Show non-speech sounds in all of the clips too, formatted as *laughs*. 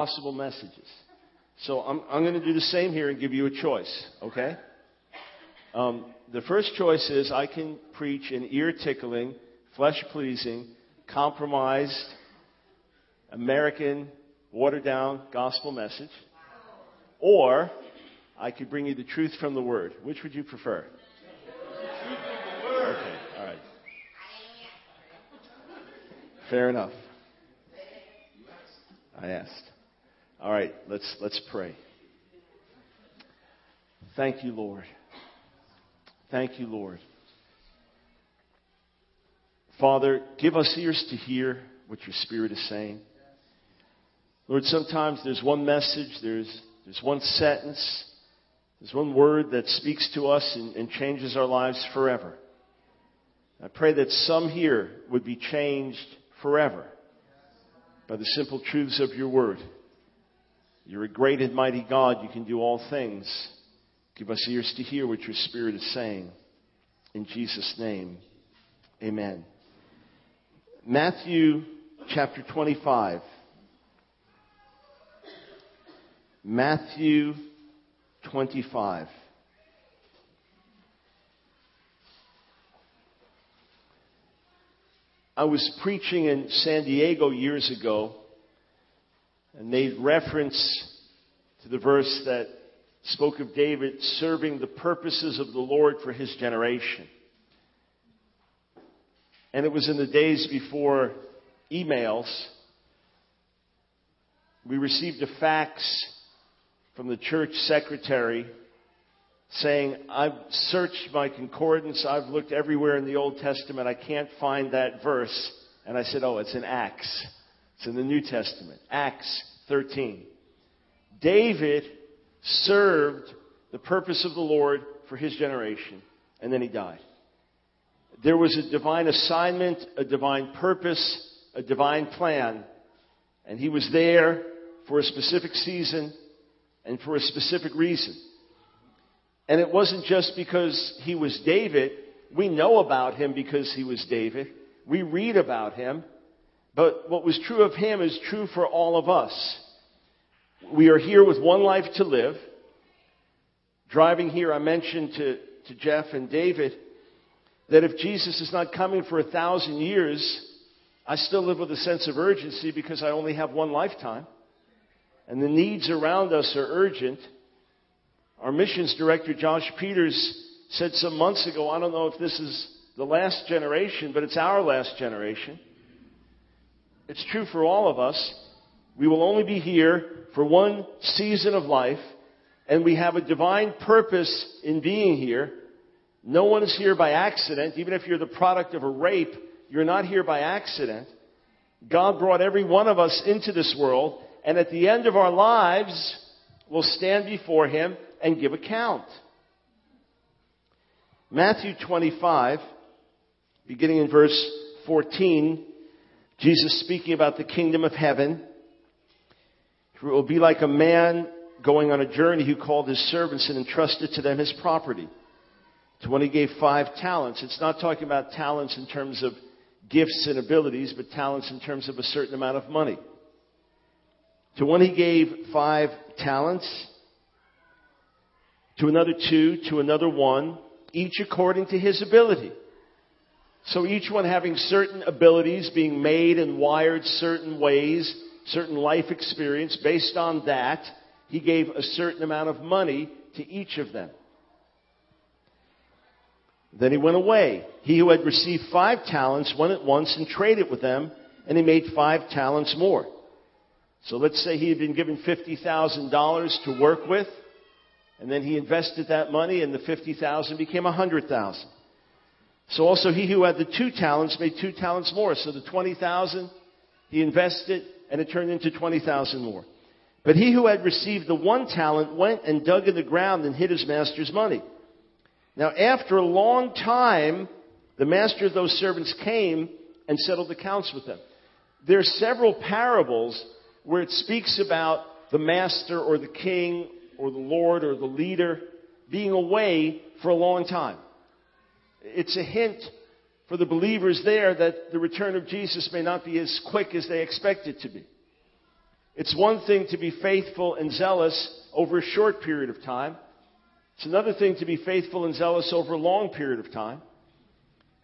possible messages. So I'm, I'm going to do the same here and give you a choice, okay? Um, the first choice is I can preach an ear tickling, flesh pleasing, compromised, American, watered down gospel message. Or I could bring you the truth from the Word. Which would you prefer? Okay, all right. Fair enough. I asked. All right, let's, let's pray. Thank you, Lord. Thank you, Lord. Father, give us ears to hear what your Spirit is saying. Lord, sometimes there's one message, there's, there's one sentence, there's one word that speaks to us and, and changes our lives forever. I pray that some here would be changed forever by the simple truths of your word. You're a great and mighty God. You can do all things. Give us ears to hear what your Spirit is saying. In Jesus' name, amen. Matthew chapter 25. Matthew 25. I was preaching in San Diego years ago and made reference to the verse that spoke of David serving the purposes of the Lord for his generation. And it was in the days before emails. We received a fax from the church secretary saying, I've searched my concordance, I've looked everywhere in the Old Testament, I can't find that verse. And I said, Oh, it's in Acts. It's in the New Testament. Acts 13. David served the purpose of the Lord for his generation, and then he died. There was a divine assignment, a divine purpose, a divine plan, and he was there for a specific season and for a specific reason. And it wasn't just because he was David. We know about him because he was David. We read about him. But what was true of him is true for all of us. We are here with one life to live. Driving here, I mentioned to, to Jeff and David that if Jesus is not coming for a thousand years, I still live with a sense of urgency because I only have one lifetime. And the needs around us are urgent. Our missions director, Josh Peters, said some months ago, I don't know if this is the last generation, but it's our last generation. It's true for all of us. We will only be here for one season of life, and we have a divine purpose in being here. No one is here by accident. Even if you're the product of a rape, you're not here by accident. God brought every one of us into this world, and at the end of our lives, we'll stand before Him and give account. Matthew 25, beginning in verse 14, Jesus speaking about the kingdom of heaven. It will be like a man going on a journey who called his servants and entrusted to them his property. To one he gave five talents. It's not talking about talents in terms of gifts and abilities, but talents in terms of a certain amount of money. To one he gave five talents, to another two, to another one, each according to his ability. So each one having certain abilities, being made and wired certain ways, certain life experience. Based on that, he gave a certain amount of money to each of them. Then he went away. He who had received five talents went at once and traded with them, and he made five talents more. So let's say he had been given $50,000 to work with, and then he invested that money, and the 50,000 became 100,000. So also he who had the two talents made two talents more. So the 20,000 he invested, and it turned into 20,000 more. But he who had received the one talent went and dug in the ground and hid his master's money. Now, after a long time, the master of those servants came and settled accounts with them. There are several parables where it speaks about the master or the king or the lord or the leader being away for a long time. It's a hint for the believers there that the return of Jesus may not be as quick as they expect it to be. It's one thing to be faithful and zealous over a short period of time. It's another thing to be faithful and zealous over a long period of time.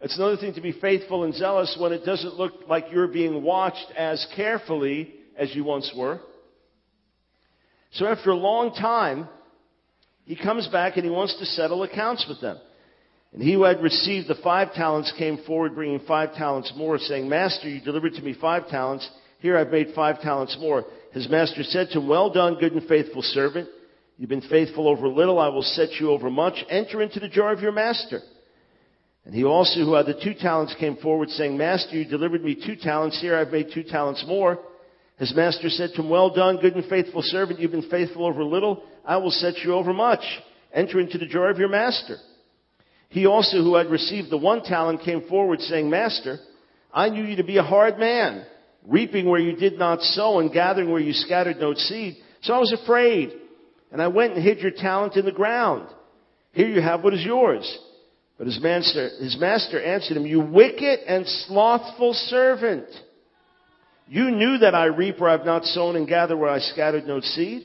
It's another thing to be faithful and zealous when it doesn't look like you're being watched as carefully as you once were. So after a long time, he comes back and he wants to settle accounts with them. And he who had received the five talents came forward bringing five talents more, saying, Master, you delivered to me five talents. Here I've made five talents more. His master said to him, Well done, good and faithful servant. You've been faithful over little. I will set you over much. Enter into the joy of your master. And he also, who had the two talents, came forward saying, Master, you delivered me two talents. Here I've made two talents more. His master said to him, Well done, good and faithful servant. You've been faithful over little. I will set you over much. Enter into the joy of your master. He also, who had received the one talent, came forward saying, Master, I knew you to be a hard man, reaping where you did not sow and gathering where you scattered no seed. So I was afraid, and I went and hid your talent in the ground. Here you have what is yours. But his master, his master answered him, You wicked and slothful servant. You knew that I reap where I've not sown and gather where I scattered no seed.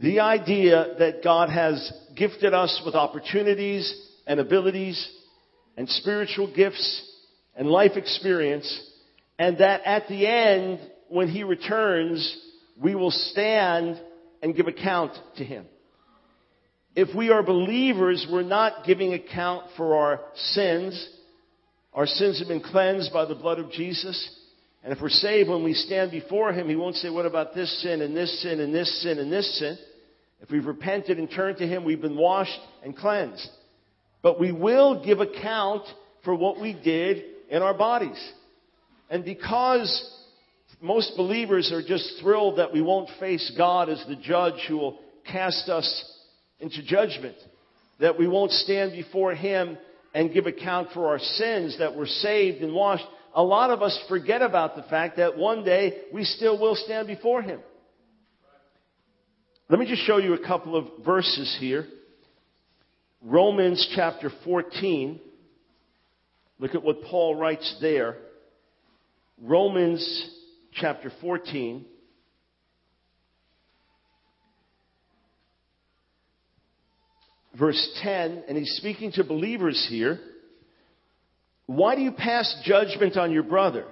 The idea that God has gifted us with opportunities and abilities and spiritual gifts and life experience, and that at the end, when He returns, we will stand and give account to Him. If we are believers, we're not giving account for our sins. Our sins have been cleansed by the blood of Jesus. And if we're saved, when we stand before Him, He won't say, what about this sin and this sin and this sin and this sin? If we've repented and turned to Him, we've been washed and cleansed. But we will give account for what we did in our bodies. And because most believers are just thrilled that we won't face God as the judge who will cast us into judgment, that we won't stand before Him and give account for our sins, that we're saved and washed, a lot of us forget about the fact that one day we still will stand before Him. Let me just show you a couple of verses here. Romans chapter 14. Look at what Paul writes there. Romans chapter 14. Verse 10, and he's speaking to believers here. Why do you pass judgment on your brother?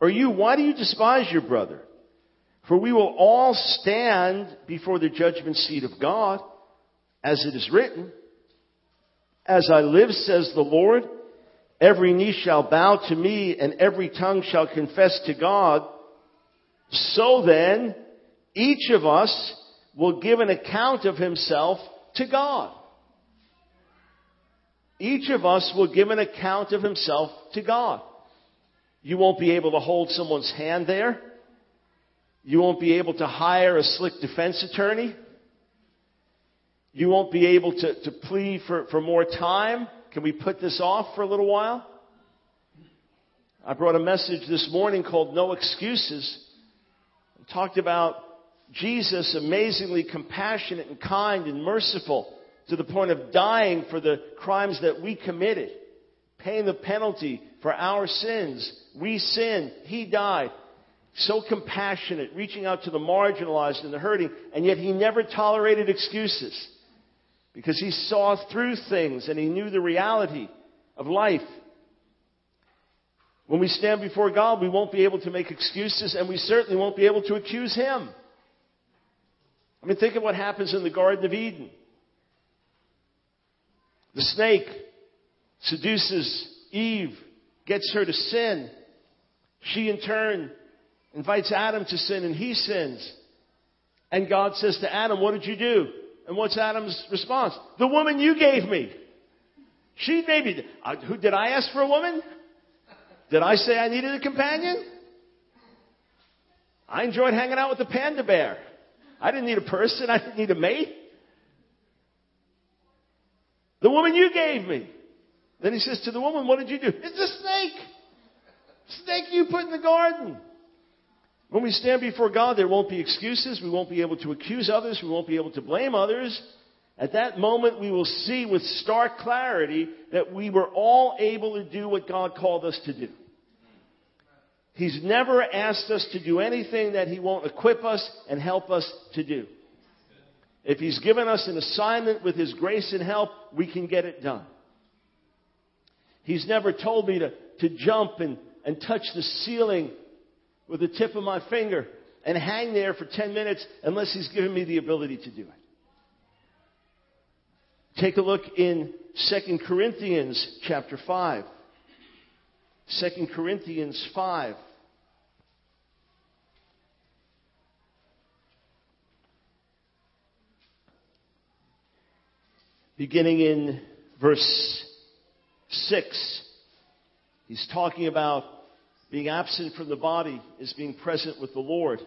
Or you, why do you despise your brother? For we will all stand before the judgment seat of God, as it is written, As I live, says the Lord, every knee shall bow to me, and every tongue shall confess to God. So then, each of us will give an account of himself to God. Each of us will give an account of himself to God. You won't be able to hold someone's hand there. You won't be able to hire a slick defense attorney. You won't be able to, to plead for, for more time. Can we put this off for a little while? I brought a message this morning called No Excuses. I talked about Jesus amazingly compassionate and kind and merciful to the point of dying for the crimes that we committed, paying the penalty for our sins. We sinned. He died. So compassionate, reaching out to the marginalized and the hurting, and yet he never tolerated excuses because he saw through things and he knew the reality of life. When we stand before God, we won't be able to make excuses and we certainly won't be able to accuse him. I mean, think of what happens in the Garden of Eden. The snake seduces Eve, gets her to sin. She in turn invites Adam to sin and he sins. And God says to Adam, what did you do? And what's Adam's response? The woman you gave me. She maybe, uh, who, did I ask for a woman? Did I say I needed a companion? I enjoyed hanging out with the panda bear. I didn't need a person. I didn't need a mate. The woman you gave me. Then he says to the woman, what did you do? It's a snake. Snake you put in the garden. When we stand before God, there won't be excuses. We won't be able to accuse others. We won't be able to blame others. At that moment, we will see with stark clarity that we were all able to do what God called us to do. He's never asked us to do anything that He won't equip us and help us to do. If He's given us an assignment with His grace and help, we can get it done. He's never told me to, to jump and, and touch the ceiling with the tip of my finger and hang there for 10 minutes unless He's given me the ability to do it. Take a look in 2 Corinthians chapter 5. 2 Corinthians 5. Beginning in verse 6, he's talking about being absent from the body is being present with the Lord.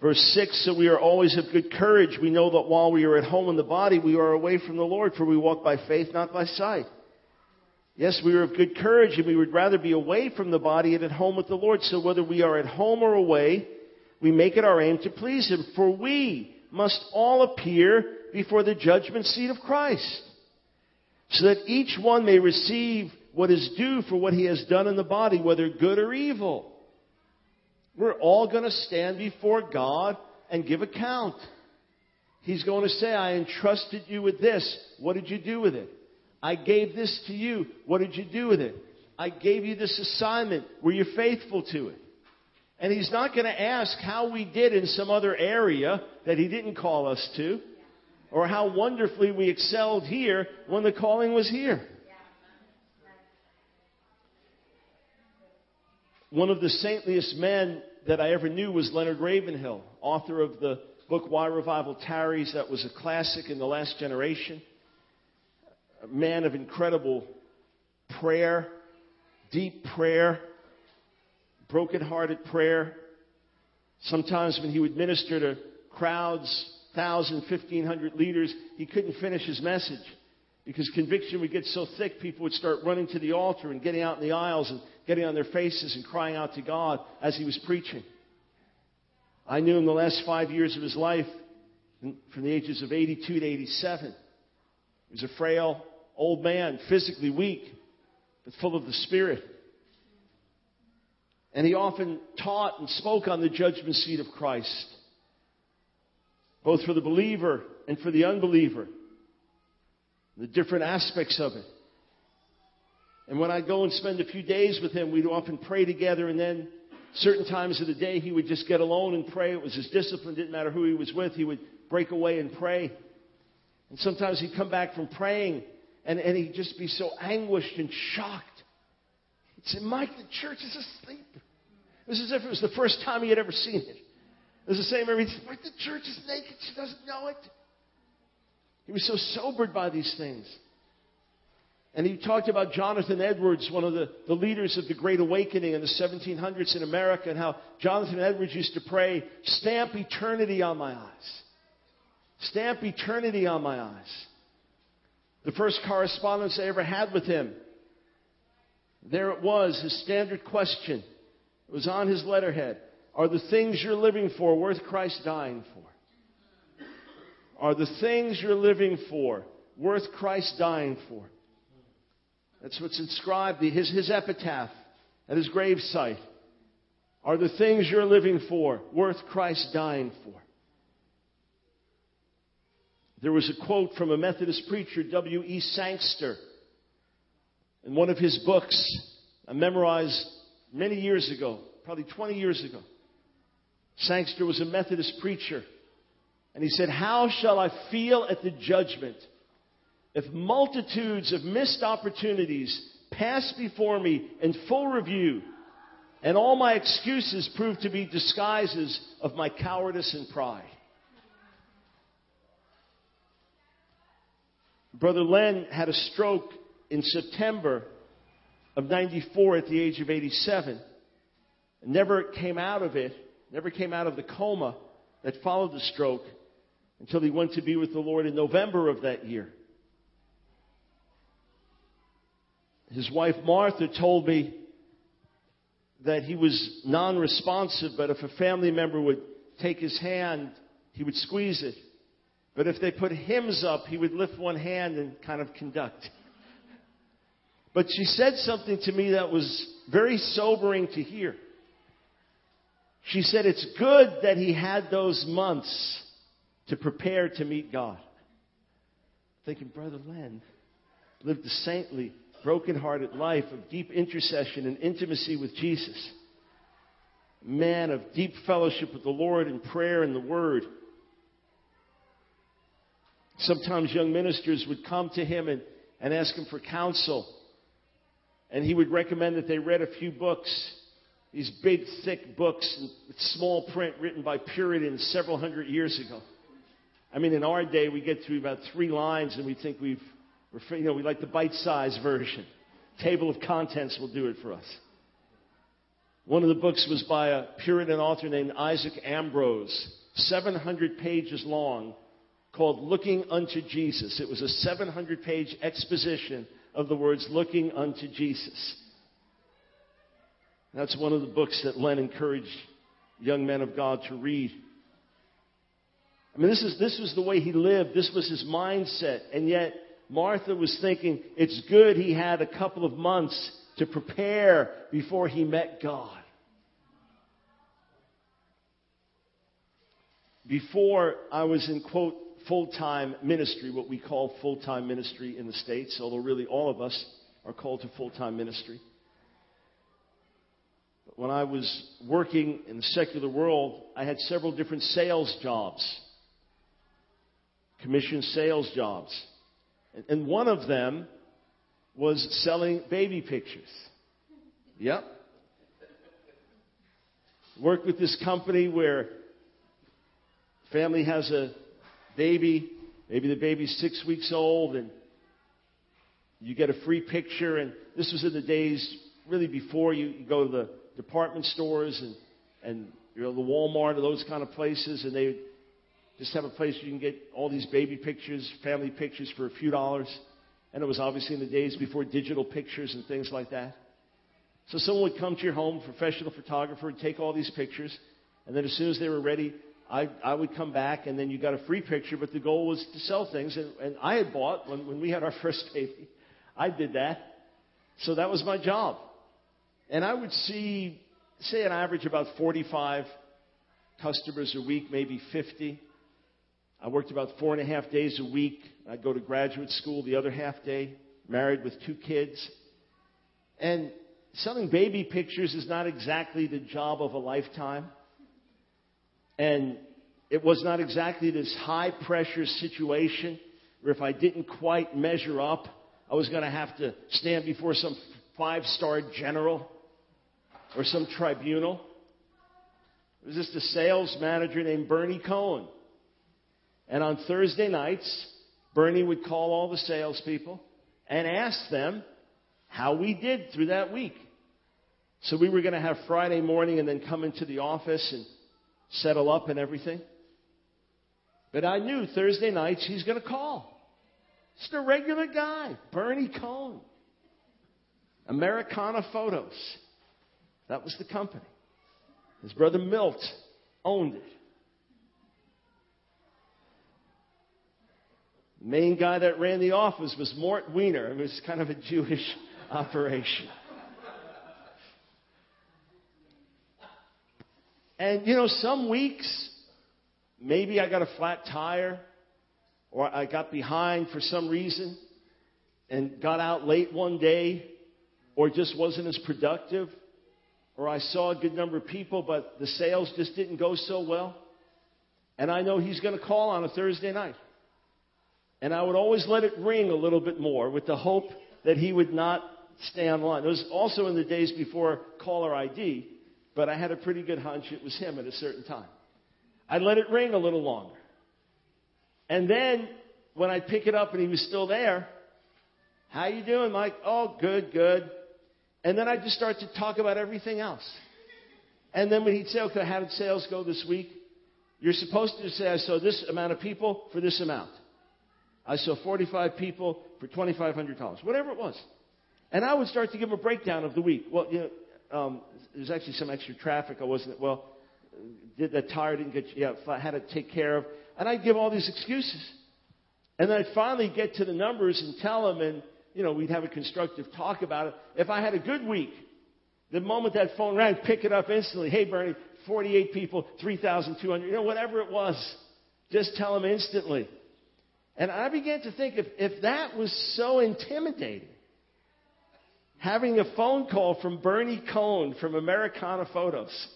Verse 6, so we are always of good courage. We know that while we are at home in the body, we are away from the Lord, for we walk by faith, not by sight. Yes, we are of good courage, and we would rather be away from the body and at home with the Lord. So whether we are at home or away, we make it our aim to please Him. For we must all appear before the judgment seat of Christ, so that each one may receive what is due for what he has done in the body, whether good or evil. We're all going to stand before God and give account. He's going to say, I entrusted you with this. What did you do with it? I gave this to you. What did you do with it? I gave you this assignment. Were you faithful to it? And he's not going to ask how we did in some other area that he didn't call us to, or how wonderfully we excelled here when the calling was here. One of the saintliest men that I ever knew was Leonard Ravenhill, author of the book Why Revival Tarries, that was a classic in the last generation. A man of incredible prayer, deep prayer, broken-hearted prayer. Sometimes when he would minister to crowds, thousand, fifteen hundred leaders, he couldn't finish his message because conviction would get so thick, people would start running to the altar and getting out in the aisles and getting on their faces and crying out to God as he was preaching. I knew him the last five years of his life, from the ages of 82 to 87. He was a frail old man, physically weak, but full of the Spirit. And he often taught and spoke on the judgment seat of Christ, both for the believer and for the unbeliever, the different aspects of it. And when I'd go and spend a few days with him, we'd often pray together, and then certain times of the day he would just get alone and pray. It was his discipline, didn't matter who he was with, he would break away and pray. And sometimes he'd come back from praying, and, and he'd just be so anguished and shocked. He'd say, Mike, the church is asleep. It was as if it was the first time he had ever seen it. It was the same every Mike, the church is naked, she doesn't know it. He was so sobered by these things. And he talked about Jonathan Edwards, one of the, the leaders of the Great Awakening in the 1700s in America, and how Jonathan Edwards used to pray, Stamp eternity on my eyes. Stamp eternity on my eyes. The first correspondence I ever had with him, there it was, his standard question. It was on his letterhead. Are the things you're living for worth Christ dying for? Are the things you're living for worth Christ dying for? That's what's inscribed, his, his epitaph at his gravesite. Are the things you're living for worth Christ dying for? There was a quote from a Methodist preacher, W.E. Sangster, in one of his books I memorized many years ago, probably 20 years ago. Sangster was a Methodist preacher. And he said, How shall I feel at the judgment if multitudes of missed opportunities pass before me in full review, and all my excuses prove to be disguises of my cowardice and pride. Brother Len had a stroke in September of 94 at the age of 87. Never came out of it never came out of the coma that followed the stroke until he went to be with the Lord in November of that year. His wife Martha told me that he was non responsive, but if a family member would take his hand, he would squeeze it. But if they put hymns up, he would lift one hand and kind of conduct. But she said something to me that was very sobering to hear. She said, It's good that he had those months to prepare to meet God. Thinking, Brother Len lived a saintly, broken-hearted life of deep intercession and intimacy with Jesus. Man of deep fellowship with the Lord and prayer and the Word. Sometimes young ministers would come to him and, and ask him for counsel. And he would recommend that they read a few books, these big, thick books with small print written by Puritans several hundred years ago. I mean, in our day, we get through about three lines and we think we've, we're, you know, we like the bite-sized version. Table of contents will do it for us. One of the books was by a Puritan author named Isaac Ambrose, 700 pages long, called Looking Unto Jesus. It was a 700 page exposition of the words looking unto Jesus. That's one of the books that Len encouraged young men of God to read. I mean, this, is, this was the way he lived. This was his mindset. And yet, Martha was thinking it's good he had a couple of months to prepare before he met God. Before I was in, quote, full time ministry, what we call full time ministry in the States, although really all of us are called to full time ministry. When I was working in the secular world, I had several different sales jobs, commission sales jobs. And one of them was selling baby pictures. Yep. Worked with this company where family has a baby, maybe the baby's six weeks old, and you get a free picture. And this was in the days really before you go to the department stores and, and you know, the Walmart or those kind of places, and they just have a place you can get all these baby pictures, family pictures for a few dollars. And it was obviously in the days before digital pictures and things like that. So someone would come to your home, professional photographer, and take all these pictures. And then as soon as they were ready, I, I would come back, and then you got a free picture. But the goal was to sell things. And, and I had bought, when, when we had our *laughs* first baby, I did that. So that was my job. And I would see, say, an average about 45 customers a week, maybe 50. I worked about four and a half days a week. I'd go to graduate school the other half day, married with two kids. And selling baby pictures is not exactly the job of a lifetime. And it was not exactly this high pressure situation where if I didn't quite measure up, I was going to have to stand before some five star general or some tribunal. It was just a sales manager named Bernie Cohen and on Thursday nights, Bernie would call all the salespeople and ask them how we did through that week. So we were going to have Friday morning and then come into the office and settle up and everything. But I knew Thursday nights he's going to call. Just a regular guy, Bernie Cohen. Americana Photos. That was the company. His brother Milt owned it. The main guy that ran the office was Mort Weiner. It was kind of a Jewish *laughs* operation. And, you know, some weeks, maybe I got a flat tire or I got behind for some reason and got out late one day or just wasn't as productive or I saw a good number of people, but the sales just didn't go so well. And I know he's going to call on a Thursday night. And I would always let it ring a little bit more with the hope that he would not stay online. It was also in the days before caller ID, but I had a pretty good hunch it was him at a certain time. I'd let it ring a little longer. And then when I'd pick it up and he was still there, how you doing, Mike? Oh, good, good. And then I'd just start to talk about everything else. And then when he'd say, okay, how did sales go this week? You're supposed to say, I saw this amount of people for this amount. I saw 45 people for $2,500, whatever it was. And I would start to give a breakdown of the week. Well, you know, um, there's actually some extra traffic. I wasn't, well, did that tire didn't get, yeah, I had to take care of. And I'd give all these excuses. And then I'd finally get to the numbers and tell him, and, you know, we'd have a constructive talk about it. If I had a good week, the moment that phone rang, pick it up instantly. Hey, Bernie, 48 people, 3,200, you know, whatever it was. Just tell them instantly. And I began to think if, if that was so intimidating, having a phone call from Bernie Cohen from Americana Photos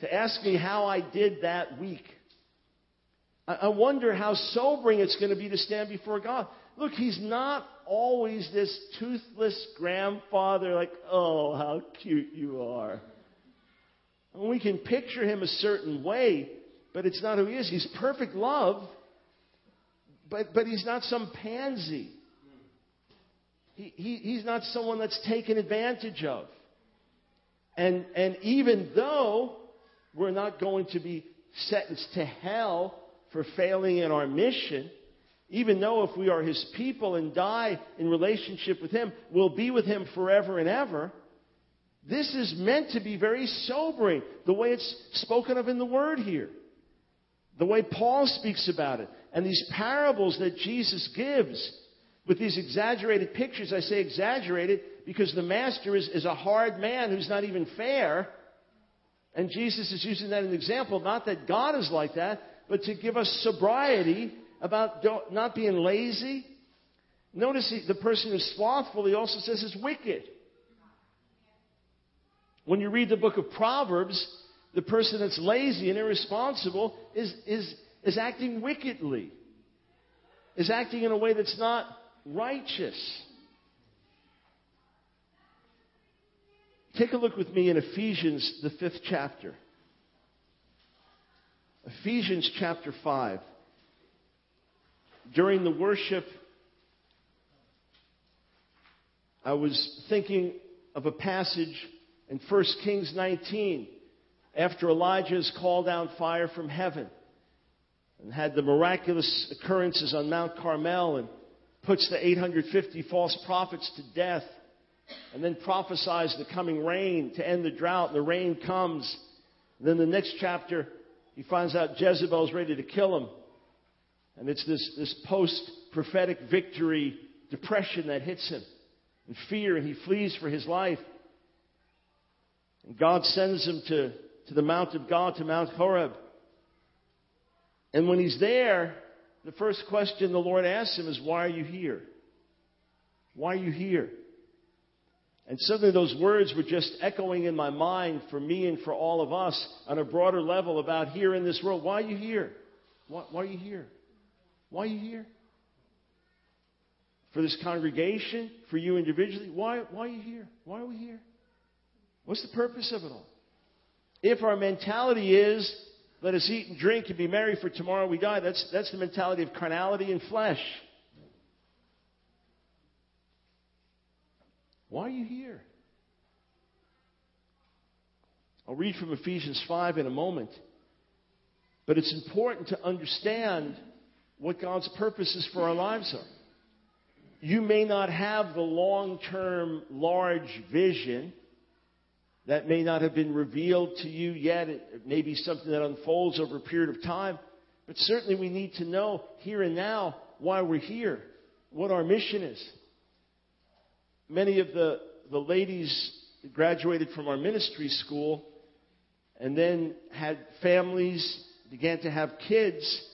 to ask me how I did that week, I, I wonder how sobering it's going to be to stand before God. Look, he's not always this toothless grandfather, like, oh, how cute you are. And we can picture him a certain way, but it's not who he is. He's perfect love, but, but he's not some pansy. He, he, he's not someone that's taken advantage of. And, and even though we're not going to be sentenced to hell for failing in our mission, even though if we are his people and die in relationship with him, we'll be with him forever and ever. This is meant to be very sobering, the way it's spoken of in the word here. The way Paul speaks about it. And these parables that Jesus gives with these exaggerated pictures. I say exaggerated because the master is, is a hard man who's not even fair. And Jesus is using that as an example, not that God is like that, but to give us sobriety about not being lazy. Notice the person who's slothful, he also says is wicked. When you read the book of Proverbs, the person that's lazy and irresponsible is, is, is acting wickedly, is acting in a way that's not righteous. Take a look with me in Ephesians, the fifth chapter. Ephesians chapter 5 during the worship, I was thinking of a passage in 1 Kings 19 after Elijah has called down fire from heaven and had the miraculous occurrences on Mount Carmel and puts the 850 false prophets to death and then prophesies the coming rain to end the drought. And the rain comes. And then the next chapter, he finds out Jezebel's ready to kill him. And it's this, this post prophetic victory depression that hits him and fear, and he flees for his life. And God sends him to, to the Mount of God, to Mount Horeb. And when he's there, the first question the Lord asks him is, Why are you here? Why are you here? And suddenly those words were just echoing in my mind for me and for all of us on a broader level about here in this world. Why are you here? Why, why are you here? Why are you here? For this congregation, for you individually, why, why are you here? Why are we here? What's the purpose of it all? If our mentality is, let us eat and drink and be merry for tomorrow we die, that's, that's the mentality of carnality and flesh. Why are you here? I'll read from Ephesians 5 in a moment. But it's important to understand what God's purposes for our lives are. You may not have the long term, large vision that may not have been revealed to you yet. It may be something that unfolds over a period of time. But certainly we need to know here and now why we're here, what our mission is. Many of the, the ladies graduated from our ministry school and then had families, began to have kids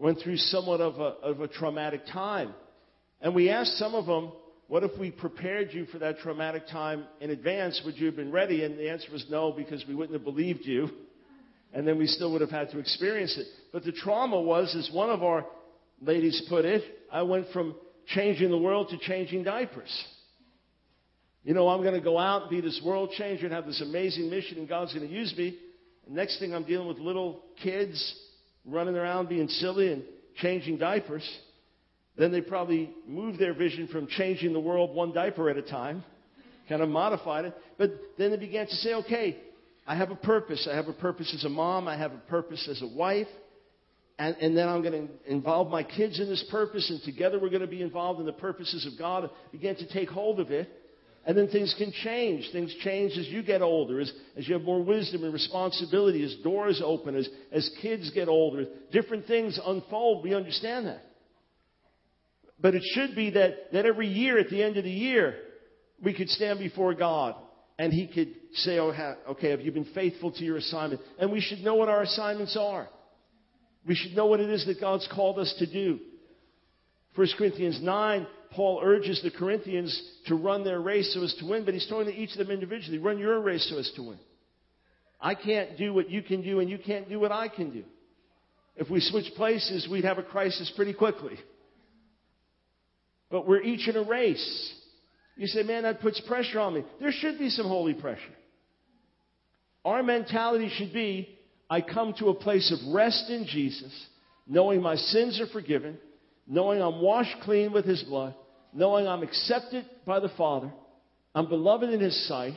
went through somewhat of a, of a traumatic time. And we asked some of them, what if we prepared you for that traumatic time in advance? Would you have been ready? And the answer was no, because we wouldn't have believed you. And then we still would have had to experience it. But the trauma was, as one of our ladies put it, I went from changing the world to changing diapers. You know, I'm going to go out and be this world changer and have this amazing mission, and God's going to use me. And next thing I'm dealing with little kids running around being silly and changing diapers. Then they probably moved their vision from changing the world one diaper at a time, kind of modified it. But then they began to say, okay, I have a purpose. I have a purpose as a mom. I have a purpose as a wife. And, and then I'm going to involve my kids in this purpose, and together we're going to be involved in the purposes of God, begin to take hold of it. And then things can change. Things change as you get older, as, as you have more wisdom and responsibility, as doors open, as, as kids get older. Different things unfold. We understand that. But it should be that, that every year, at the end of the year, we could stand before God and He could say, oh, okay, have you been faithful to your assignment? And we should know what our assignments are. We should know what it is that God's called us to do. 1 Corinthians 9, Paul urges the Corinthians to run their race so as to win, but he's telling each of them individually, run your race so as to win. I can't do what you can do, and you can't do what I can do. If we switch places, we'd have a crisis pretty quickly. But we're each in a race. You say, man, that puts pressure on me. There should be some holy pressure. Our mentality should be I come to a place of rest in Jesus, knowing my sins are forgiven, knowing I'm washed clean with His blood, knowing I'm accepted by the Father, I'm beloved in His sight,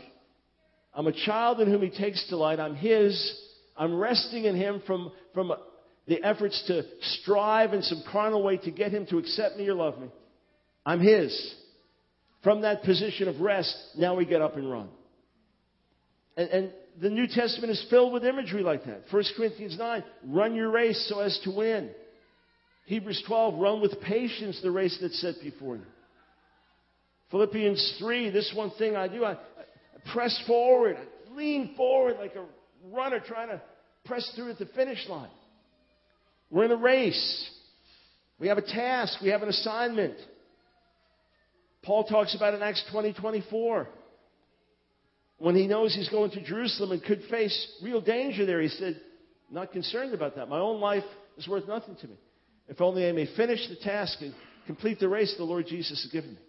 I'm a child in whom He takes delight, I'm His, I'm resting in Him from, from the efforts to strive in some carnal way to get Him to accept me or love me. I'm His. From that position of rest, now we get up and run. And, and the New Testament is filled with imagery like that. 1 Corinthians 9, run your race so as to win. Hebrews 12, run with patience the race that's set before you. Philippians 3, this one thing I do, I, I press forward, I lean forward like a runner trying to press through at the finish line. We're in a race. We have a task. We have an assignment. Paul talks about in Acts 20, 24 when he knows he's going to Jerusalem and could face real danger there, he said, Not concerned about that. My own life is worth nothing to me. If only I may finish the task and complete the race the Lord Jesus has given me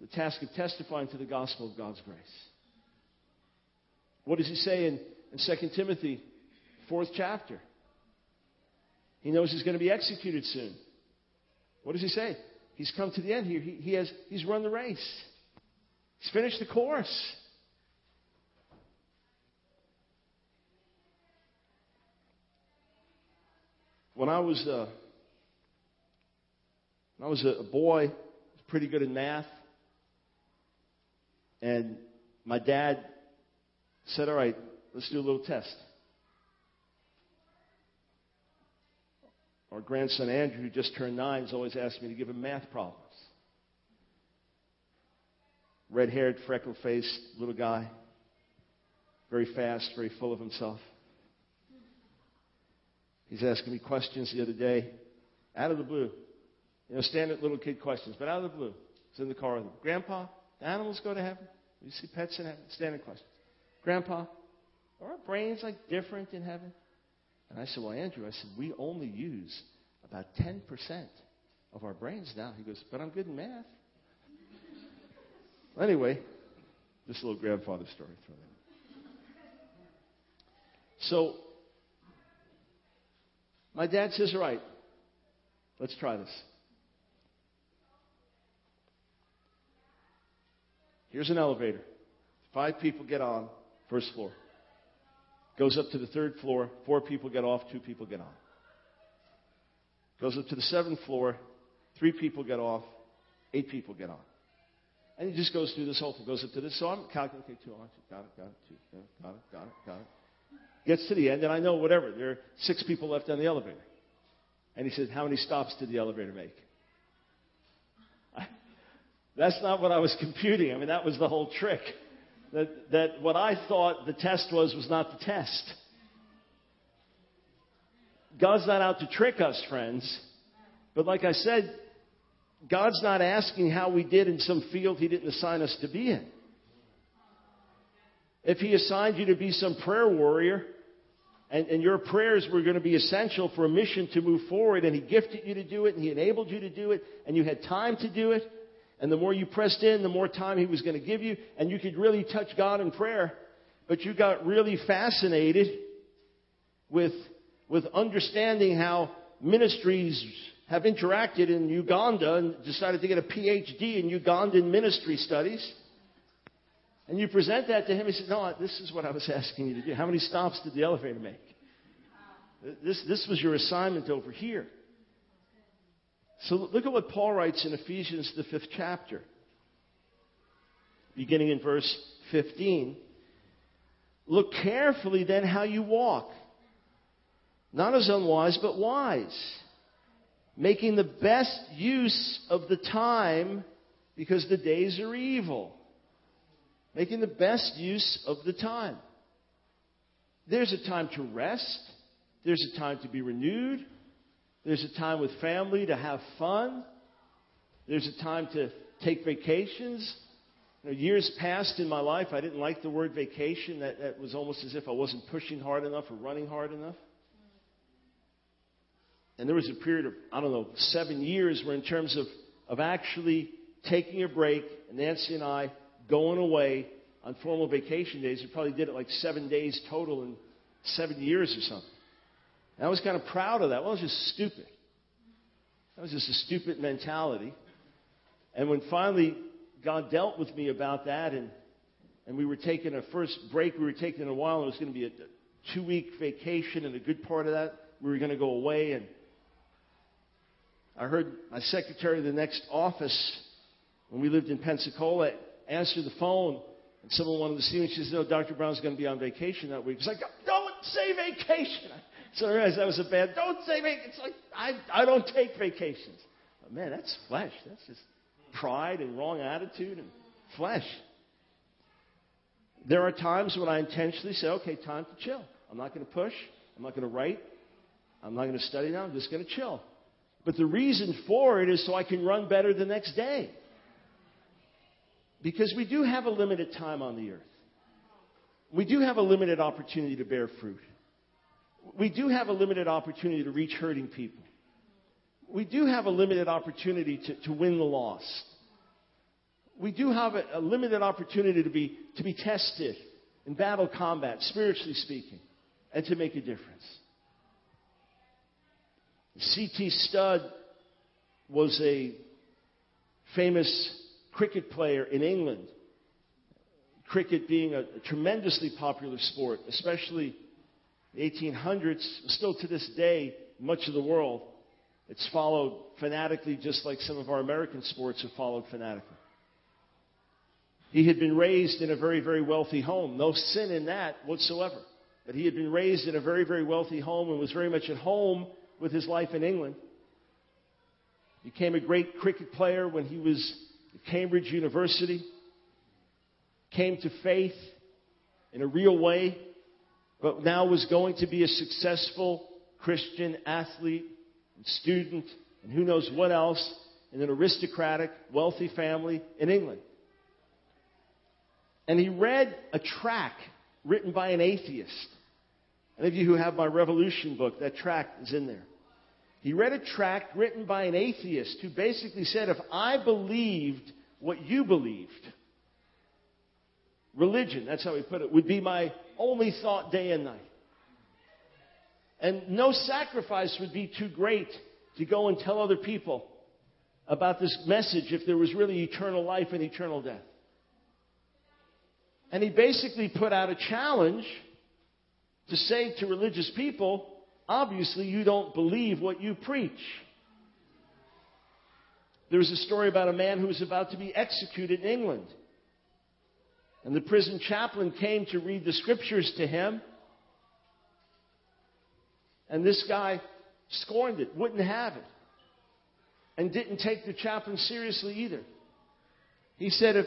the task of testifying to the gospel of God's grace. What does he say in, in 2 Timothy, fourth chapter? He knows he's going to be executed soon. What does he say? He's come to the end here. He, he has, he's run the race. He's finished the course. when I was uh, when I was a boy, I was pretty good in math, and my dad said, "All right, let's do a little test." Our grandson Andrew, who just turned nine, has always asked me to give him math problems. Red haired, freckle faced little guy, very fast, very full of himself. He's asking me questions the other day, out of the blue. You know, standard little kid questions, but out of the blue. He's in the car with him. Grandpa, animals go to heaven? You see pets in heaven? Standard questions. Grandpa, are our brains like different in heaven? And I said, Well, Andrew, I said, we only use about 10% of our brains now. He goes, But I'm good in math. well, anyway, this little grandfather story. Throw that. So my dad says, All right, let's try this. Here's an elevator. Five people get on, first floor. Goes up to the third floor, four people get off, two people get on. Goes up to the seventh floor, three people get off, eight people get on. And he just goes through this whole thing, goes up to this. So I'm calculating, two, got it, got it, two, got it, got it, got it. Gets to the end, and I know whatever. There are six people left on the elevator. And he says, How many stops did the elevator make? That's not what I was *laughs* computing. I mean, that was the whole trick. That, that what I thought the test was was not the test. God's not out to trick us, friends. But like I said, God's not asking how we did in some field He didn't assign us to be in. If He assigned you to be some prayer warrior, and, and, your prayers were going to be essential for a mission to move forward, and He gifted you to do it, and He enabled you to do it, and you had time to do it, and the more you pressed in, the more time He was going to give you, and you could really touch God in prayer. But you got really fascinated with, with understanding how ministries have interacted in Uganda and decided to get a PhD in Ugandan ministry studies And you present that to him, he says, No, this is what I was asking you to do. How many stops did the elevator make? This, this was your assignment over here. So look at what Paul writes in Ephesians, the fifth chapter, beginning in verse 15. Look carefully then how you walk, not as unwise, but wise, making the best use of the time because the days are evil. Making the best use of the time. There's a time to rest. There's a time to be renewed. There's a time with family to have fun. There's a time to take vacations. You know, years past in my life, I didn't like the word vacation. That, that was almost as if I wasn't pushing hard enough or running hard enough. And there was a period of, I don't know, seven years where, in terms of, of actually taking a break, Nancy and I going away on formal vacation days, we probably did it like seven days total in seven years or something. And I was kind of proud of that. Well, it was just stupid. That was just a stupid mentality. And when finally God dealt with me about that, and, and we were taking a first break we were taking a while, and it was going to be a two week vacation, and a good part of that, we were going to go away. And I heard my secretary of the next office, when we lived in Pensacola, answer the phone, and someone wanted to see me. She said, No, Dr. Brown's going to be on vacation that week. It's like, Don't say vacation. So I realized that was a bad, don't say vacation. It's like, I, I don't take vacations. But man, that's flesh. That's just pride and wrong attitude and flesh. There are times when I intentionally say, okay, time to chill. I'm not going to push. I'm not going to write. I'm not going to study now. I'm just going to chill. But the reason for it is so I can run better the next day. Because we do have a limited time on the earth. We do have a limited opportunity to bear fruit. We do have a limited opportunity to reach hurting people we do have a limited opportunity to, to win the lost. We do have a, a limited opportunity to be, to be tested in battle combat, spiritually speaking, and to make a difference. C.T. Studd was a famous cricket player in England. Cricket being a tremendously popular sport, especially the 1800s, still to this day, much of the world. It's followed fanatically, just like some of our American sports are followed fanatically. He had been raised in a very, very wealthy home. No sin in that whatsoever. But he had been raised in a very, very wealthy home and was very much at home with his life in England. Became a great cricket player when he was at Cambridge University. Came to faith in a real way, but now was going to be a successful Christian athlete and student, and who knows what else in an aristocratic, wealthy family in England. And he read a tract written by an atheist. Any of you who have my Revolution book, that tract is in there. He read a tract written by an atheist who basically said, if I believed what you believed, religion, that's how he put it, would be my only thought day and night. And no sacrifice would be too great to go and tell other people about this message if there was really eternal life and eternal death. And he basically put out a challenge to say to religious people, obviously you don't believe what you preach. There was a story about a man who was about to be executed in England. And the prison chaplain came to read the scriptures to him. And this guy scorned it, wouldn't have it, and didn't take the chaplain seriously either. He said, if,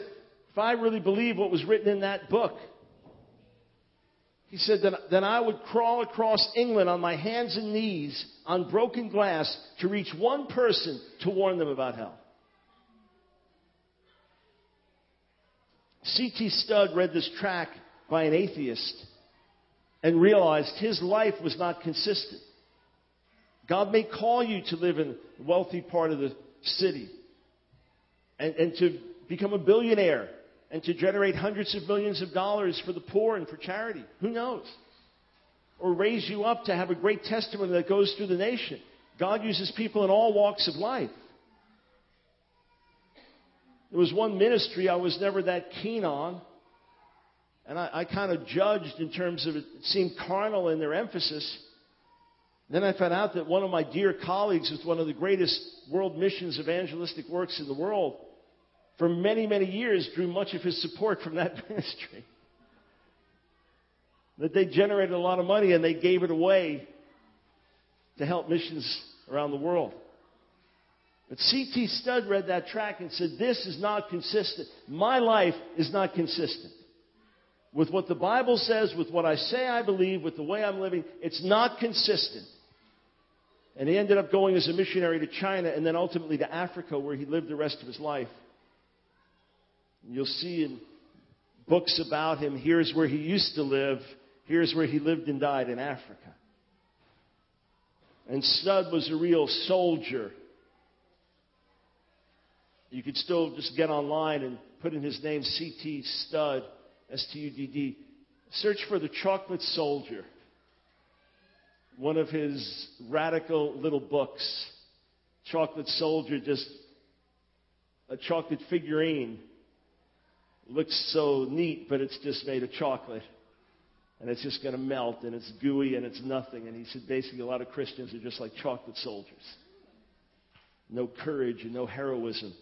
if I really believe what was written in that book, he said, then, then I would crawl across England on my hands and knees on broken glass to reach one person to warn them about hell. C.T. Studd read this tract by an atheist and realized his life was not consistent. God may call you to live in a wealthy part of the city and, and to become a billionaire and to generate hundreds of millions of dollars for the poor and for charity. Who knows? Or raise you up to have a great testimony that goes through the nation. God uses people in all walks of life. There was one ministry I was never that keen on And I, I kind of judged in terms of it seemed carnal in their emphasis. Then I found out that one of my dear colleagues with one of the greatest world missions evangelistic works in the world, for many, many years, drew much of his support from that *laughs* ministry. That they generated a lot of money and they gave it away to help missions around the world. But C.T. Studd read that track and said, This is not consistent. My life is not consistent. With what the Bible says, with what I say I believe, with the way I'm living, it's not consistent. And he ended up going as a missionary to China and then ultimately to Africa, where he lived the rest of his life. You'll see in books about him here's where he used to live, here's where he lived and died in Africa. And Studd was a real soldier. You could still just get online and put in his name, C.T. Studd, S T U D D. Search for the Chocolate Soldier one of his radical little books, Chocolate Soldier, just a chocolate figurine. Looks so neat, but it's just made of chocolate. And it's just going to melt, and it's gooey, and it's nothing. And he said basically a lot of Christians are just like chocolate soldiers. No courage and no heroism.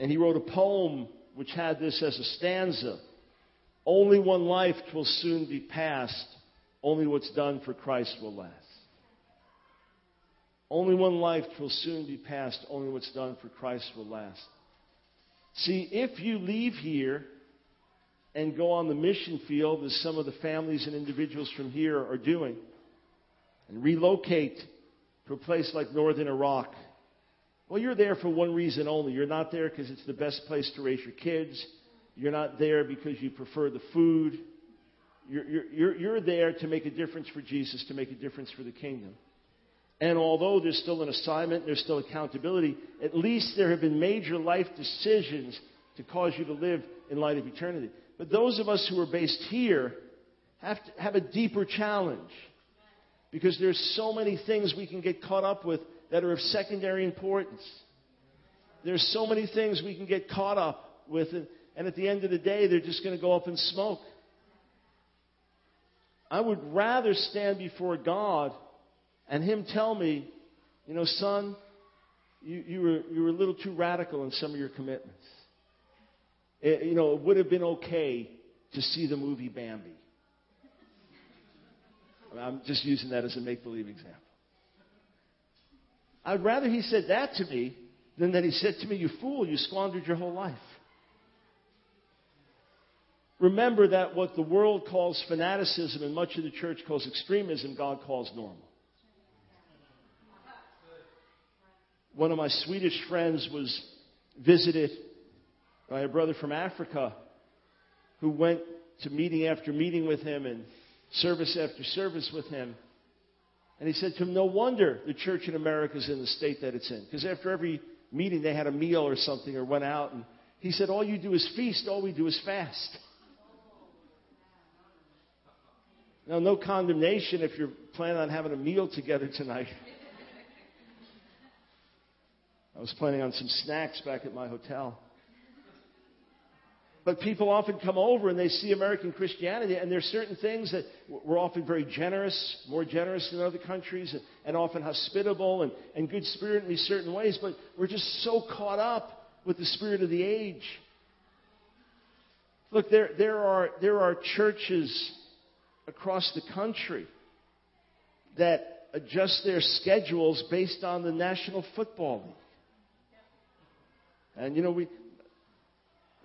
And he wrote a poem which had this as a stanza Only one life will soon be past only what's done for Christ will last. Only one life will soon be passed. Only what's done for Christ will last. See, if you leave here and go on the mission field, as some of the families and individuals from here are doing, and relocate to a place like northern Iraq, well, you're there for one reason only. You're not there because it's the best place to raise your kids. You're not there because you prefer the food. You're, you're, you're there to make a difference for Jesus, to make a difference for the kingdom. And although there's still an assignment, there's still accountability, at least there have been major life decisions to cause you to live in light of eternity. But those of us who are based here have to have a deeper challenge because there's so many things we can get caught up with that are of secondary importance. There's so many things we can get caught up with, and, at the end of the day, they're just going to go up in smoke. I would rather stand before God and Him tell me, you know, son, you, you, were, you were a little too radical in some of your commitments. It, you know, it would have been okay to see the movie Bambi. I'm just using that as a make believe example. I'd rather he said that to me than that he said to me, You fool, you squandered your whole life. Remember that what the world calls fanaticism and much of the church calls extremism, God calls normal. One of my Swedish friends was visited by a brother from Africa who went to meeting after meeting with him and service after service with him. And he said to him, No wonder the church in America is in the state that it's in. Because after every meeting, they had a meal or something or went out. And he said, All you do is feast, all we do is fast. Now, no condemnation if you're planning on having a meal together tonight. *laughs* I was planning on some snacks back at my hotel. But people often come over and they see American Christianity, and there's certain things that we're often very generous, more generous than other countries, and, and often hospitable and, and good spirit in these certain ways, but we're just so caught up with the spirit of the age. Look, there, there, are, there are churches across the country that adjust their schedules based on the National Football League. And you know, we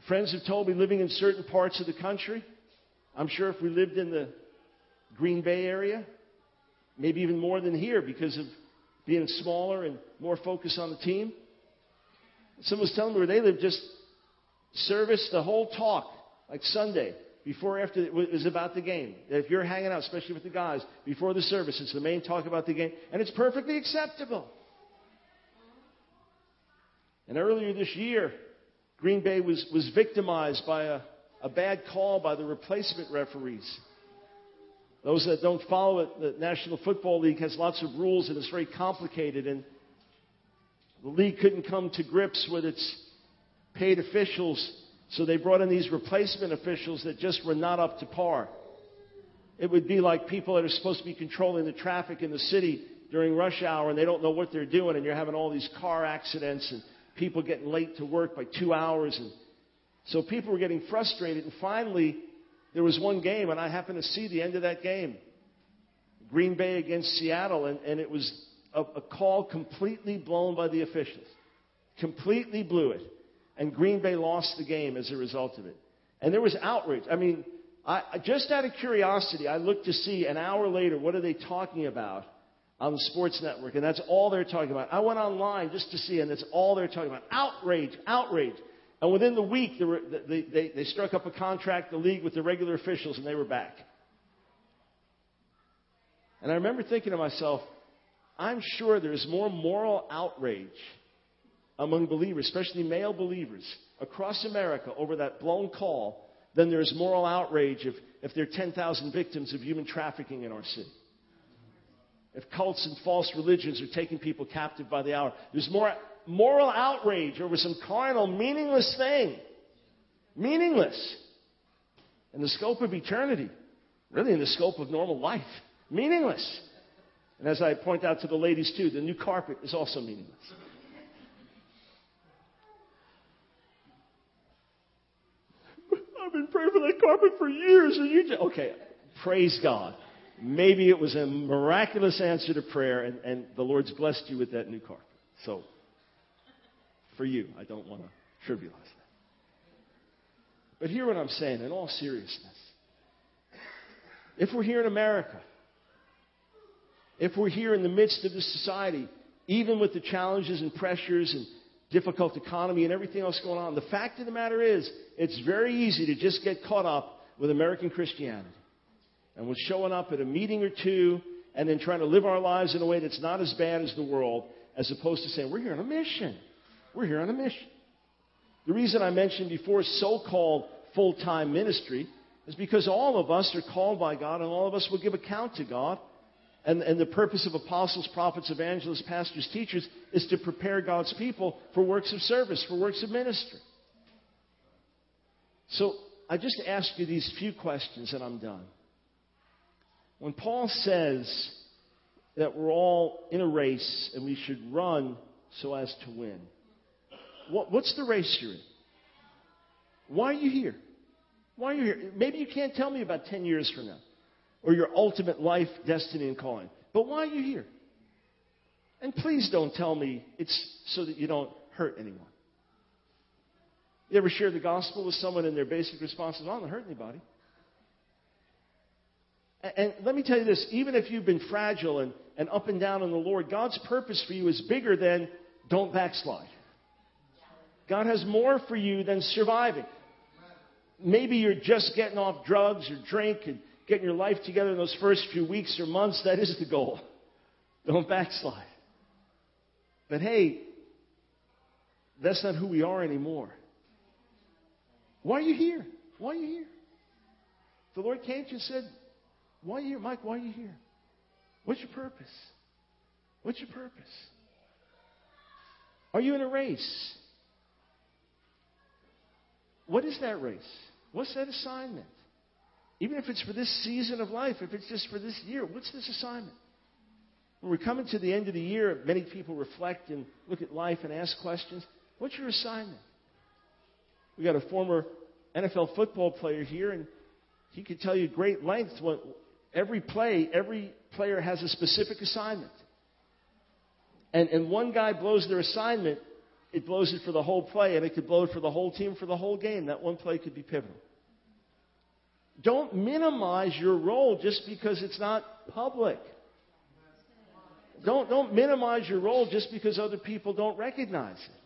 friends have told me living in certain parts of the country, I'm sure if we lived in the Green Bay area, maybe even more than here because of being smaller and more focused on the team. Someone was telling me where they live, just service the whole talk, like Sunday before after it was about the game. If you're hanging out, especially with the guys, before the service, it's the main talk about the game, and it's perfectly acceptable. And earlier this year, Green Bay was, was victimized by a, a bad call by the replacement referees. Those that don't follow it, the National Football League has lots of rules and it's very complicated. And the league couldn't come to grips with its paid officials So they brought in these replacement officials that just were not up to par. It would be like people that are supposed to be controlling the traffic in the city during rush hour and they don't know what they're doing and you're having all these car accidents and people getting late to work by two hours and so people were getting frustrated and finally there was one game and I happened to see the end of that game. Green Bay against Seattle and, and it was a, a call completely blown by the officials. Completely blew it. And Green Bay lost the game as a result of it. And there was outrage. I mean, I, just out of curiosity, I looked to see an hour later what are they talking about on the sports network, and that's all they're talking about. I went online just to see, and that's all they're talking about: outrage, outrage. And within the week, they, they, they struck up a contract, the league, with the regular officials, and they were back. And I remember thinking to myself, I'm sure there's more moral outrage among believers, especially male believers, across America over that blown call than there's moral outrage if, if there are 10,000 victims of human trafficking in our city. If cults and false religions are taking people captive by the hour, there's more moral outrage over some carnal, meaningless thing. Meaningless. In the scope of eternity. Really, in the scope of normal life. Meaningless. And as I point out to the ladies too, the new carpet is also meaningless. *laughs* I've been praying for that carpet for years, and you just, okay, praise God. Maybe it was a miraculous answer to prayer, and, and the Lord's blessed you with that new carpet. So, for you, I don't want to trivialize that. But hear what I'm saying in all seriousness. If we're here in America, if we're here in the midst of this society, even with the challenges and pressures and difficult economy and everything else going on. The fact of the matter is, it's very easy to just get caught up with American Christianity. And we're showing up at a meeting or two and then trying to live our lives in a way that's not as bad as the world, as opposed to saying, we're here on a mission. We're here on a mission. The reason I mentioned before so called full time ministry is because all of us are called by God and all of us will give account to God and, and the purpose of apostles, prophets, evangelists, pastors, teachers is to prepare God's people for works of service, for works of ministry. So I just ask you these few questions and I'm done. When Paul says that we're all in a race and we should run so as to win, what, what's the race you're in? Why are you here? Why are you here? Maybe you can't tell me about 10 years from now or your ultimate life, destiny, and calling. But why are you here? And please don't tell me it's so that you don't hurt anyone. You ever share the gospel with someone and their basic response is, I don't hurt anybody. And let me tell you this even if you've been fragile and, and up and down in the Lord, God's purpose for you is bigger than don't backslide. God has more for you than surviving. Maybe you're just getting off drugs or drink and getting your life together in those first few weeks or months, that is the goal. *laughs* Don't backslide. But hey, that's not who we are anymore. Why are you here? Why are you here? The Lord came to you and said, Why are you here? Mike, why are you here? What's your purpose? What's your purpose? Are you in a race? What is that race? What's that assignment? Even if it's for this season of life, if it's just for this year, what's this assignment? When we're coming to the end of the year, many people reflect and look at life and ask questions. What's your assignment? We got a former NFL football player here, and he could tell you great length. What every play, every player has a specific assignment. And, and one guy blows their assignment, it blows it for the whole play, and it could blow it for the whole team for the whole game. That one play could be pivotal. Don't minimize your role just because it's not public. Don't, don't minimize your role just because other people don't recognize it.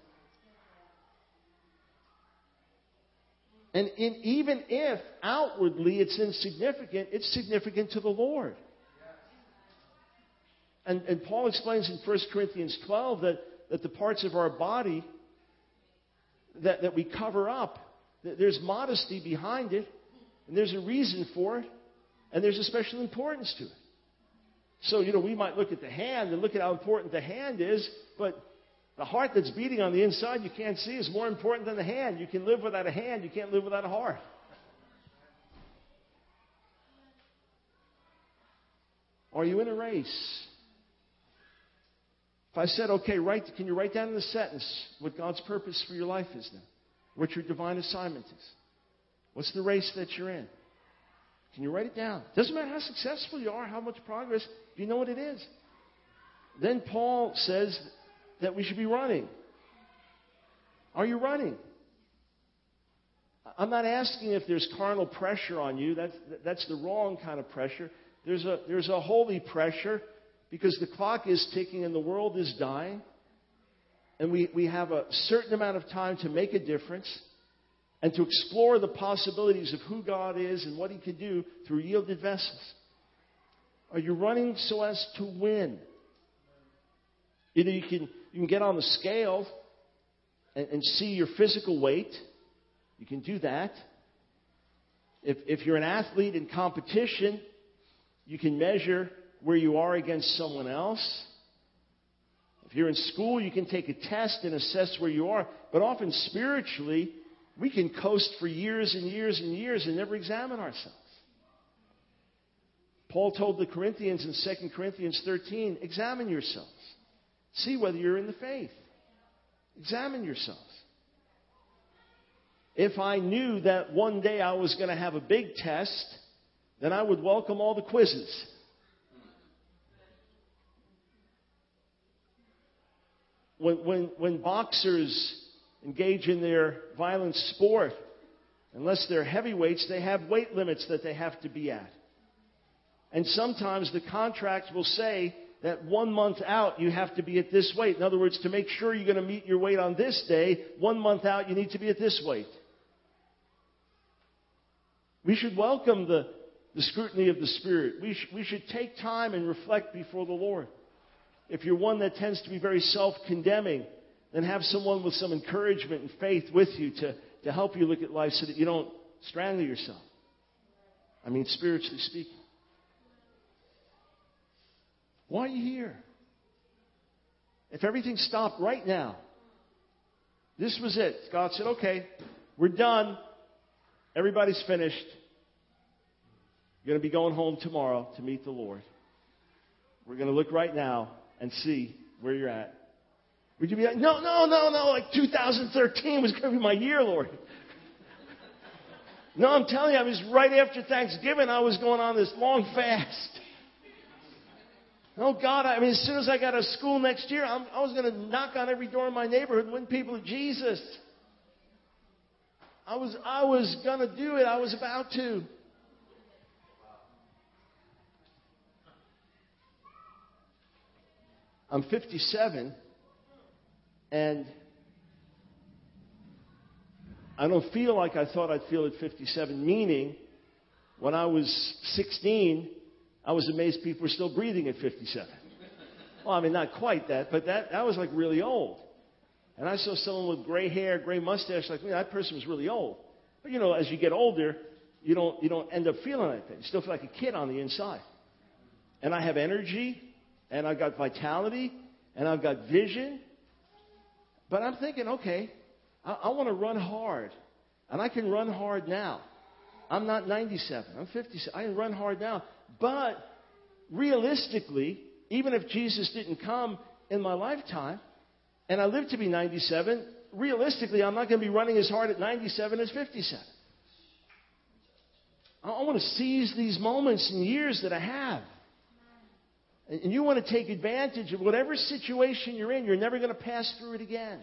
And in, even if outwardly it's insignificant, it's significant to the Lord. And, and Paul explains in 1 Corinthians 12 that, that the parts of our body that, that we cover up, there's modesty behind it. And there's a reason for it, and there's a special importance to it. So, you know, we might look at the hand and look at how important the hand is, but The heart that's beating on the inside you can't see is more important than the hand. You can live without a hand, you can't live without a heart. Are you in a race? If I said, okay, write, can you write down in the sentence what God's purpose for your life is now? What your divine assignment is? What's the race that you're in? Can you write it down? Doesn't matter how successful you are, how much progress, do you know what it is? Then Paul says that we should be running. Are you running? I'm not asking if there's carnal pressure on you. That's, that's the wrong kind of pressure. There's a, there's a holy pressure because the clock is ticking and the world is dying. And we, we have a certain amount of time to make a difference and to explore the possibilities of who God is and what He can do through yielded vessels. Are you running so as to win? Either you can, you can get on the scale and, and see your physical weight. You can do that. If, if you're an athlete in competition, you can measure where you are against someone else. If you're in school, you can take a test and assess where you are. But often spiritually, we can coast for years and years and years and never examine ourselves. Paul told the Corinthians in 2 Corinthians 13 examine yourselves. See whether you're in the faith. Examine yourselves. If I knew that one day I was going to have a big test, then I would welcome all the quizzes. When, when, when boxers engage in their violent sport, unless they're heavyweights, they have weight limits that they have to be at. And sometimes the contract will say that one month out you have to be at this weight. In other words, to make sure you're going to meet your weight on this day, one month out you need to be at this weight. We should welcome the, the scrutiny of the Spirit. We, sh- we should take time and reflect before the Lord. If you're one that tends to be very self condemning, then have someone with some encouragement and faith with you to, to help you look at life so that you don't strangle yourself. I mean, spiritually speaking. Why are you here? If everything stopped right now, this was it. God said, okay, we're done. Everybody's finished. You're going to be going home tomorrow to meet the Lord. We're going to look right now and see where you're at. Would you be like, no, no, no, no, like 2013 was going to be my year, Lord. *laughs* no, I'm telling you, I was right after Thanksgiving, I was going on this long fast. Oh God, I mean, as soon as I got to school next year, I'm, i was going to knock on every door in my neighborhood and win people to Jesus. I was, I was going to do it. I was about to. I'm 57, and I don't feel like I thought I'd feel at 57, meaning when I was 16, I was amazed people were still breathing at 57. Well, I mean, not quite that, but that, that was like really old. And I saw someone with gray hair, gray mustache, like me, that person was really old. But you know, as you get older, you don't, you don't end up feeling like that. You still feel like a kid on the inside. And I have energy, and I've got vitality, and I've got vision. But I'm thinking, okay, I, I want to run hard. And I can run hard now. I'm not 97. I'm 57. I can run hard now. But realistically, even if Jesus didn't come in my lifetime, and I live to be 97, realistically, I'm not going to be running as hard at 97 as 57. I want to seize these moments and years that I have. And you want to take advantage of whatever situation you're in. You're never going to pass through it again.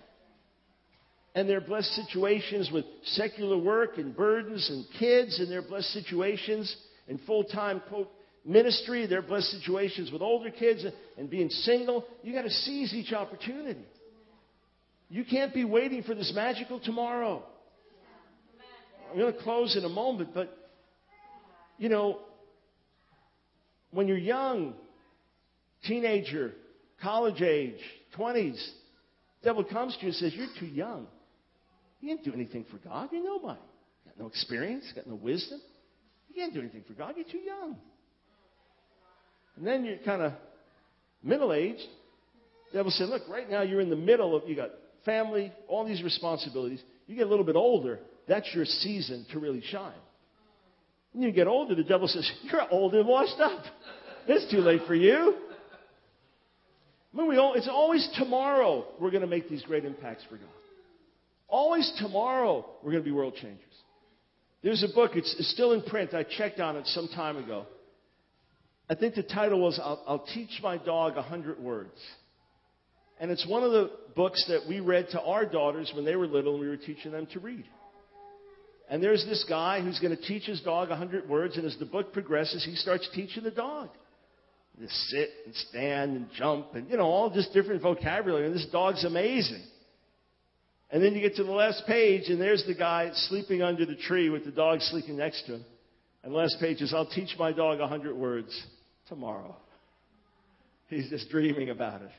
And there are blessed situations with secular work and burdens and kids, and there are blessed situations and full time, quote, ministry. There are blessed situations with older kids and being single. You got to seize each opportunity. You can't be waiting for this magical tomorrow. I'm going to close in a moment, but you know, when you're young, teenager, college age, 20s, devil comes to you and says, You're too young. You can't do anything for God. You're nobody. You got no experience, got no wisdom. You can't do anything for God. You're too young. And then you're kind of middle aged, The devil said, look, right now you're in the middle of, you got family, all these responsibilities. You get a little bit older, that's your season to really shine. When you get older, the devil says, *laughs* you're old and washed up. It's too late for you. I mean, we all, it's always tomorrow we're going to make these great impacts for God. Always tomorrow we're going to be world changers. There's a book, it's, it's still in print. I checked on it some time ago. I think the title was I'll, I'll Teach My Dog a Hundred Words. And it's one of the books that we read to our daughters when they were little and we were teaching them to read. And there's this guy who's going to teach his dog a hundred words, and as the book progresses, he starts teaching the dog. To sit and stand and jump and, you know, all just different vocabulary. And this dog's amazing. And then you get to the last page, and there's the guy sleeping under the tree with the dog sleeping next to him. And the last page is, I'll teach my dog a hundred words tomorrow. He's just dreaming about it.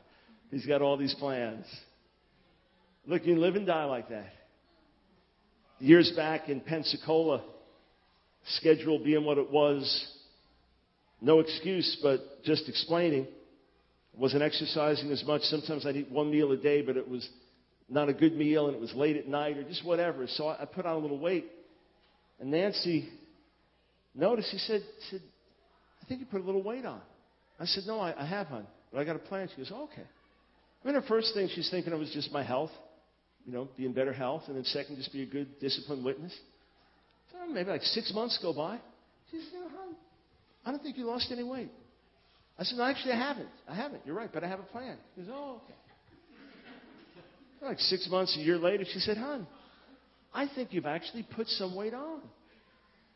He's got all these plans. Look, you live and die like that. Years back in Pensacola, schedule being what it was, no excuse, but just explaining. Wasn't exercising as much. Sometimes I'd eat one meal a day, but it was not a good meal and it was late at night or just whatever. So I put on a little weight. And Nancy noticed, he said, said think you put a little weight on. I said, No, I, I have, hon, but I got a plan. She goes, oh, Okay. I mean, her first thing she's thinking of was just my health, you know, be in better health, and then second, just be a good, disciplined witness. So maybe like six months go by. She says, you know, hon, I don't think you lost any weight. I said, no, actually, I haven't. I haven't. You're right, but I have a plan. She goes, oh, okay. Like six months, a year later, she said, hon, I think you've actually put some weight on.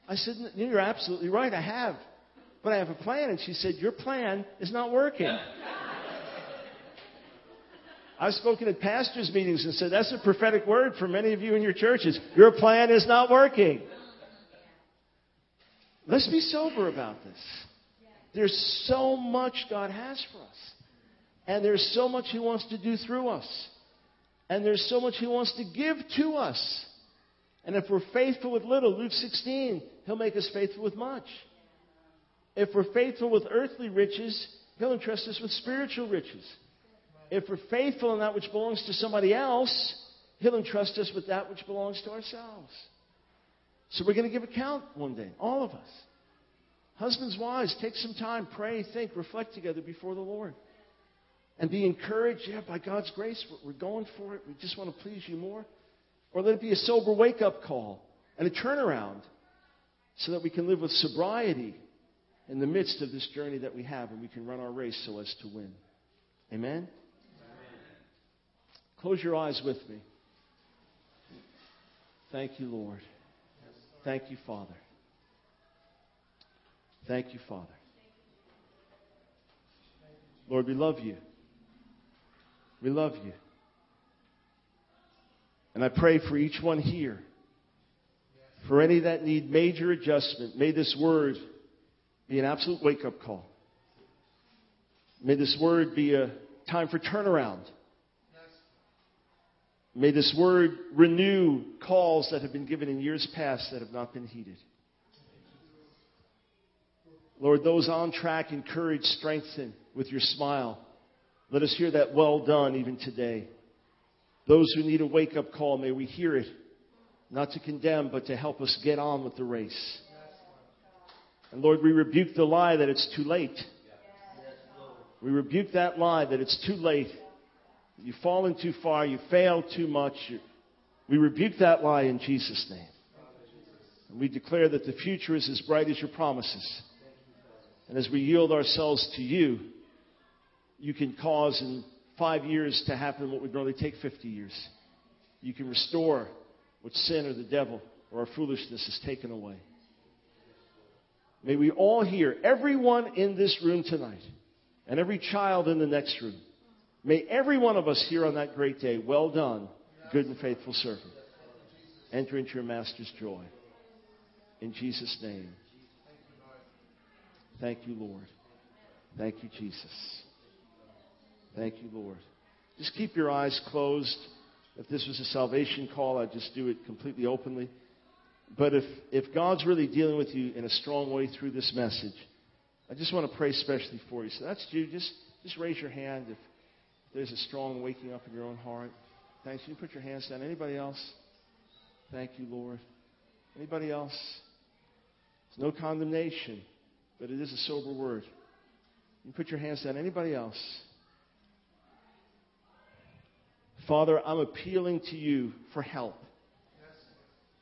I said, you're absolutely right, I have. But I have a plan. And she said, your plan is not working. *laughs* I've spoken at pastors' meetings and said, that's a prophetic word for many of you in your churches. Your plan is not working. Let's be sober about this. There's so much God has for us. And there's so much He wants to do through us. And there's so much He wants to give to us. And if we're faithful with little, Luke 16, He'll make us faithful with much. If we're faithful with earthly riches, He'll entrust us with spiritual riches if we're faithful in that which belongs to somebody else, He'll entrust us with that which belongs to ourselves. So we're going to give account one day, all of us. Husbands, wives, take some time, pray, think, reflect together before the Lord. And be encouraged, yeah, by God's grace, we're going for it. We just want to please you more. Or let it be a sober wake up call and a turnaround so that we can live with sobriety in the midst of this journey that we have and we can run our race so as to win. Amen? Close your eyes with me. Thank you, Lord. Thank you, Father. Thank you, Father. Lord, we love you. We love you. And I pray for each one here. For any that need major adjustment, may this word be an absolute wake up call. May this word be a time for turnaround. May this word renew calls that have been given in years past that have not been heeded. Lord, those on track, encourage, strengthen with your smile. Let us hear that well done even today. Those who need a wake up call, may we hear it, not to condemn, but to help us get on with the race. And Lord, we rebuke the lie that it's too late. We rebuke that lie that it's too late You've fallen too far. You failed too much. We rebuke that lie in Jesus' name. And we declare that the future is as bright as your promises. And as we yield ourselves to you, you can cause in five years to happen what would normally take 50 years. You can restore what sin or the devil or our foolishness has taken away. May we all hear, everyone in this room tonight, and every child in the next room, May every one of us here on that great day, well done, good and faithful servant. Enter into your master's joy. In Jesus' name. Thank you, Lord. Thank you, Jesus. Thank you, Lord. Just keep your eyes closed. If this was a salvation call, I'd just do it completely openly. But if, if God's really dealing with you in a strong way through this message, I just want to pray specially for you. So that's you. Just, just raise your hand if there's a strong waking up in your own heart. Thanks. You put your hands down. Anybody else? Thank you, Lord. Anybody else? There's no condemnation, but it is a sober word. You put your hands down. Anybody else? Father, I'm appealing to you for help.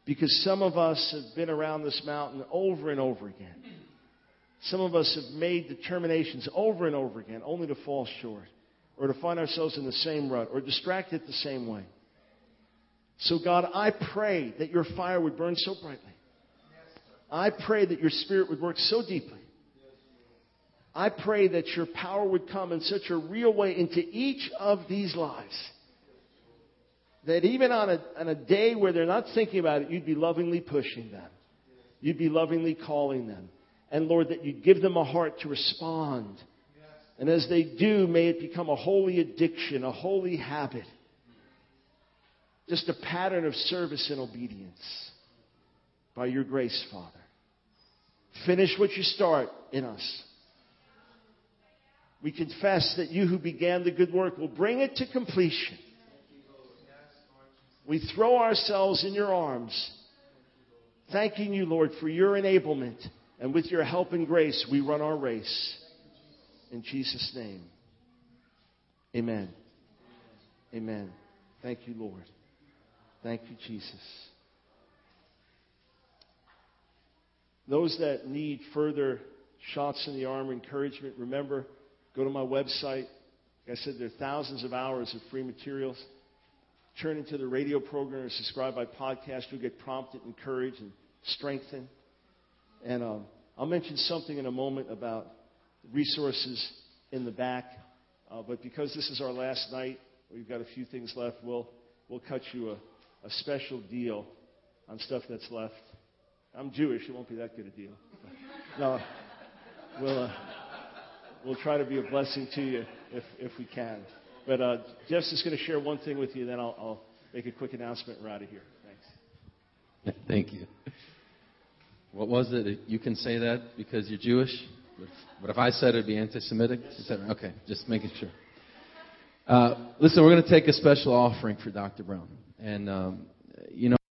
Because some of us have been around this mountain over and over again. Some of us have made determinations over and over again, only to fall short, or to find ourselves in the same rut, or distracted the same way. So, God, I pray that your fire would burn so brightly. I pray that your spirit would work so deeply. I pray that your power would come in such a real way into each of these lives that even on a, on a day where they're not thinking about it, you'd be lovingly pushing them. You'd be lovingly calling them. And Lord, that you'd give them a heart to respond. And as they do, may it become a holy addiction, a holy habit. Just a pattern of service and obedience by your grace, Father. Finish what you start in us. We confess that you who began the good work will bring it to completion. We throw ourselves in your arms, thanking you, Lord, for your enablement. And with your help and grace, we run our race. In Jesus' name. Amen. Amen. Thank you, Lord. Thank you, Jesus. Those that need further shots in the arm, encouragement, remember, go to my website. Like I said, there are thousands of hours of free materials turn into the radio program or subscribe by podcast, you'll get prompted, encouraged, and strengthened. And um, I'll mention something in a moment about resources in the back. Uh, but because this is our last night, we've got a few things left. We'll we'll cut you a, a special deal on stuff that's left. I'm Jewish; it won't be that good a deal. no, we'll uh, we'll try to be a blessing to you if if we can. But uh, Jeff's just going to share one thing with you, then I'll, I'll make a quick announcement we're out of here. Thanks. Thank you. What was it? You can say that because you're Jewish, but if I said it'd be anti-Semitic. That, okay, just making sure. Uh, listen, we're going to take a special offering for Dr. Brown, and um, you know.